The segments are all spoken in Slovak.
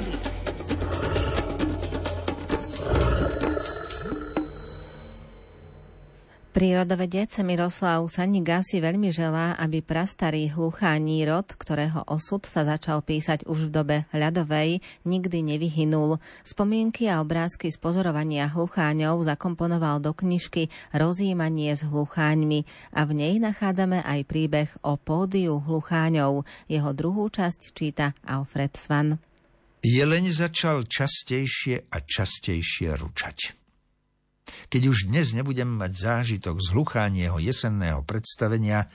prírody. Prírodovedec Miroslav Saniga si veľmi želá, aby prastarý hluchání rod, ktorého osud sa začal písať už v dobe ľadovej, nikdy nevyhynul. Spomienky a obrázky z pozorovania hlucháňov zakomponoval do knižky Rozímanie s hlucháňmi a v nej nachádzame aj príbeh o pódiu hlucháňov. Jeho druhú časť číta Alfred Svan. Jeleň začal častejšie a častejšie ručať. Keď už dnes nebudem mať zážitok z hluchánieho jesenného predstavenia,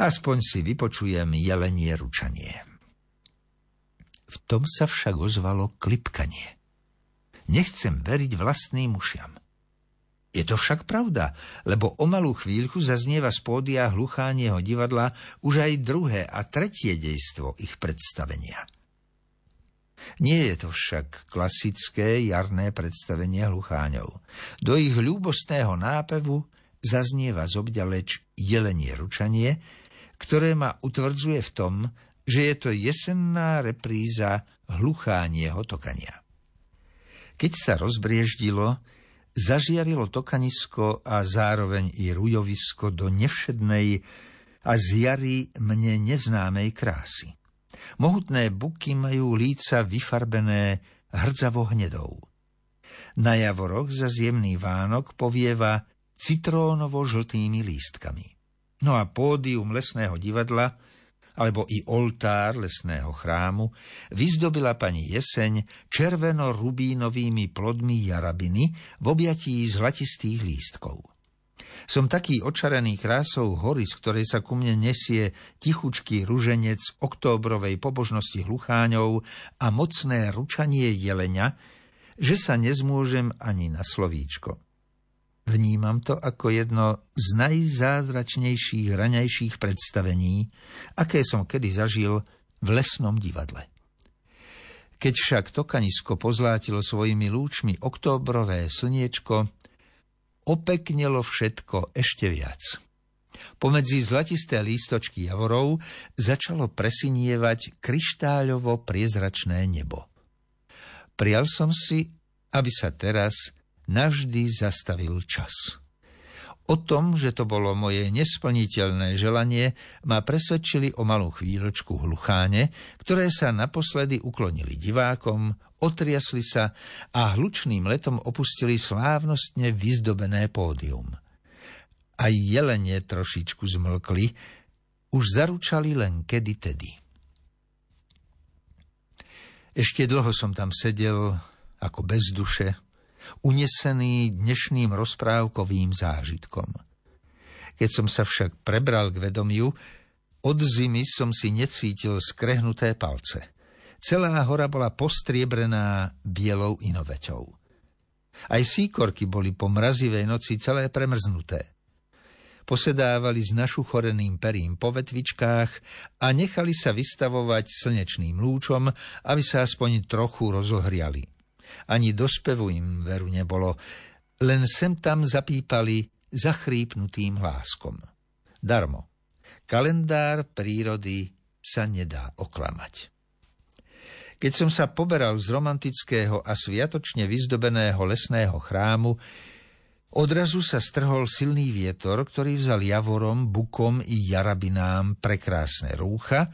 aspoň si vypočujem jelenie ručanie. V tom sa však ozvalo klipkanie. Nechcem veriť vlastným ušiam. Je to však pravda, lebo o malú chvíľku zaznieva z pódia hluchánieho divadla už aj druhé a tretie dejstvo ich predstavenia – nie je to však klasické jarné predstavenie hlucháňov. Do ich ľúbostného nápevu zaznieva zobďaleč jelenie ručanie, ktoré ma utvrdzuje v tom, že je to jesenná repríza hluchánieho tokania. Keď sa rozbrieždilo, zažiarilo tokanisko a zároveň i rujovisko do nevšednej a z jary mne neznámej krásy. Mohutné buky majú líca vyfarbené hrdzavo hnedou. Na javoroch za zjemný vánok povieva citrónovo-žltými lístkami. No a pódium lesného divadla, alebo i oltár lesného chrámu, vyzdobila pani Jeseň červeno-rubínovými plodmi jarabiny v objatí zlatistých lístkov. Som taký očarený krásou hory, z ktorej sa ku mne nesie tichučký ruženec októbrovej pobožnosti hlucháňov a mocné ručanie jelenia, že sa nezmôžem ani na slovíčko. Vnímam to ako jedno z najzázračnejších raňajších predstavení, aké som kedy zažil v lesnom divadle. Keď však tokanisko pozlátilo svojimi lúčmi októbrové slniečko, opeknelo všetko ešte viac. Pomedzi zlatisté lístočky javorov začalo presinievať kryštáľovo priezračné nebo. Prial som si, aby sa teraz navždy zastavil čas. O tom, že to bolo moje nesplniteľné želanie, ma presvedčili o malú chvíľočku hlucháne, ktoré sa naposledy uklonili divákom, otriasli sa a hlučným letom opustili slávnostne vyzdobené pódium. Aj jelenie trošičku zmlkli, už zaručali len kedy tedy. Ešte dlho som tam sedel ako bez duše, unesený dnešným rozprávkovým zážitkom. Keď som sa však prebral k vedomiu, od zimy som si necítil skrehnuté palce. Celá hora bola postriebrená bielou inoveťou. Aj síkorky boli po mrazivej noci celé premrznuté. Posedávali s našuchoreným perím po vetvičkách a nechali sa vystavovať slnečným lúčom, aby sa aspoň trochu rozohriali. Ani do spevu im veru nebolo, len sem tam zapípali zachrípnutým hláskom. Darmo. Kalendár prírody sa nedá oklamať. Keď som sa poberal z romantického a sviatočne vyzdobeného lesného chrámu, odrazu sa strhol silný vietor, ktorý vzal javorom, bukom i jarabinám prekrásne rúcha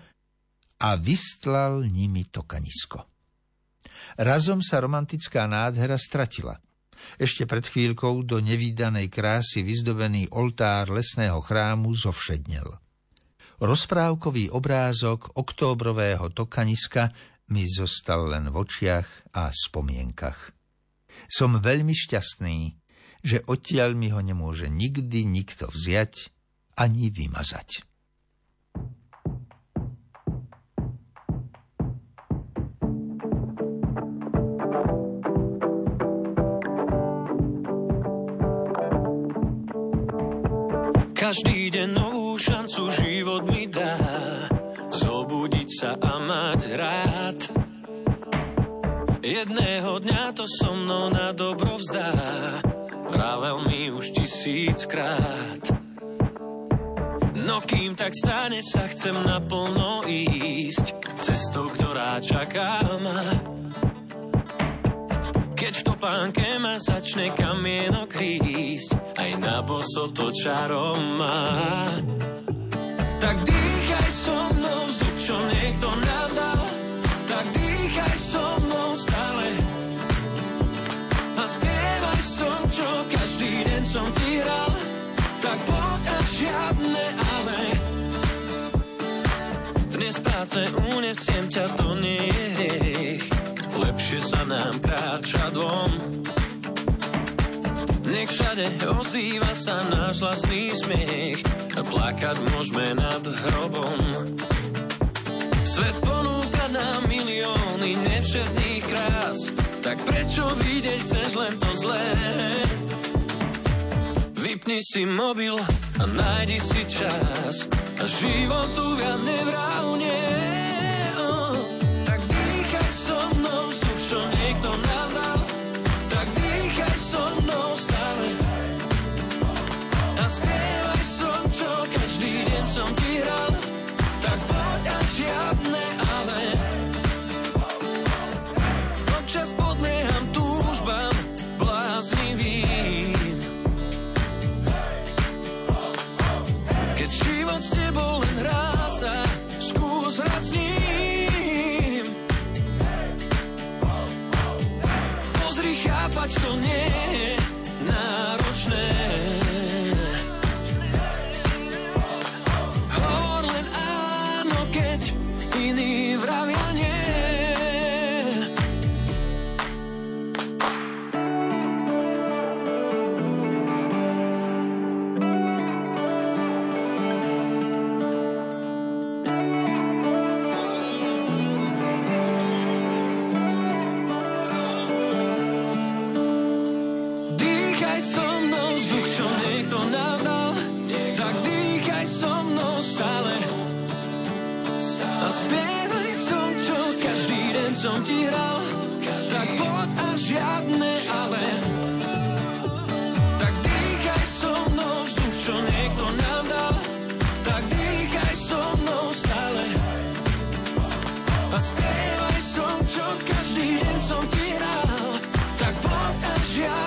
a vystlal nimi tokanisko. Razom sa romantická nádhera stratila. Ešte pred chvíľkou do nevýdanej krásy vyzdobený oltár lesného chrámu zovšednel. Rozprávkový obrázok októbrového tokaniska mi zostal len v očiach a spomienkach. Som veľmi šťastný, že odtiaľ mi ho nemôže nikdy nikto vziať ani vymazať. Každý deň novú šancu život mi dá. Zobudiť sa a mať rád. Jedného dňa to so mnou na dobro vzdá. Vravel mi už tisíckrát. No kým tak stane sa chcem naplno ísť. Cestou, ktorá čaká ma. Keď v topánke ma začne kamienok rísť, aj na boso to čarom má. Tak dýchaj so mnou vzduch, čo niekto nám dal, tak dýchaj so mnou stále. A spievaj som, čo každý deň som ti hral, tak poď a žiadne ale. Dnes práce unesiem ťa, to nie je hriech lepšie sa nám kráča dvom. Nech všade ozýva sa náš vlastný smiech a plakať môžeme nad hrobom. Svet ponúka nám milióny nevšetných krás, tak prečo vidieť chceš len to zlé? Vypni si mobil a nájdi si čas a životu viac nevrávne. Chápať to nie som ti hral, tak poď a žiadne ale. Tak dýchaj so mnou vzduch, čo niekto nám dal, tak dýchaj so mnou stále. A spievaj som, čo každý deň som ti hral, tak poď a žiadne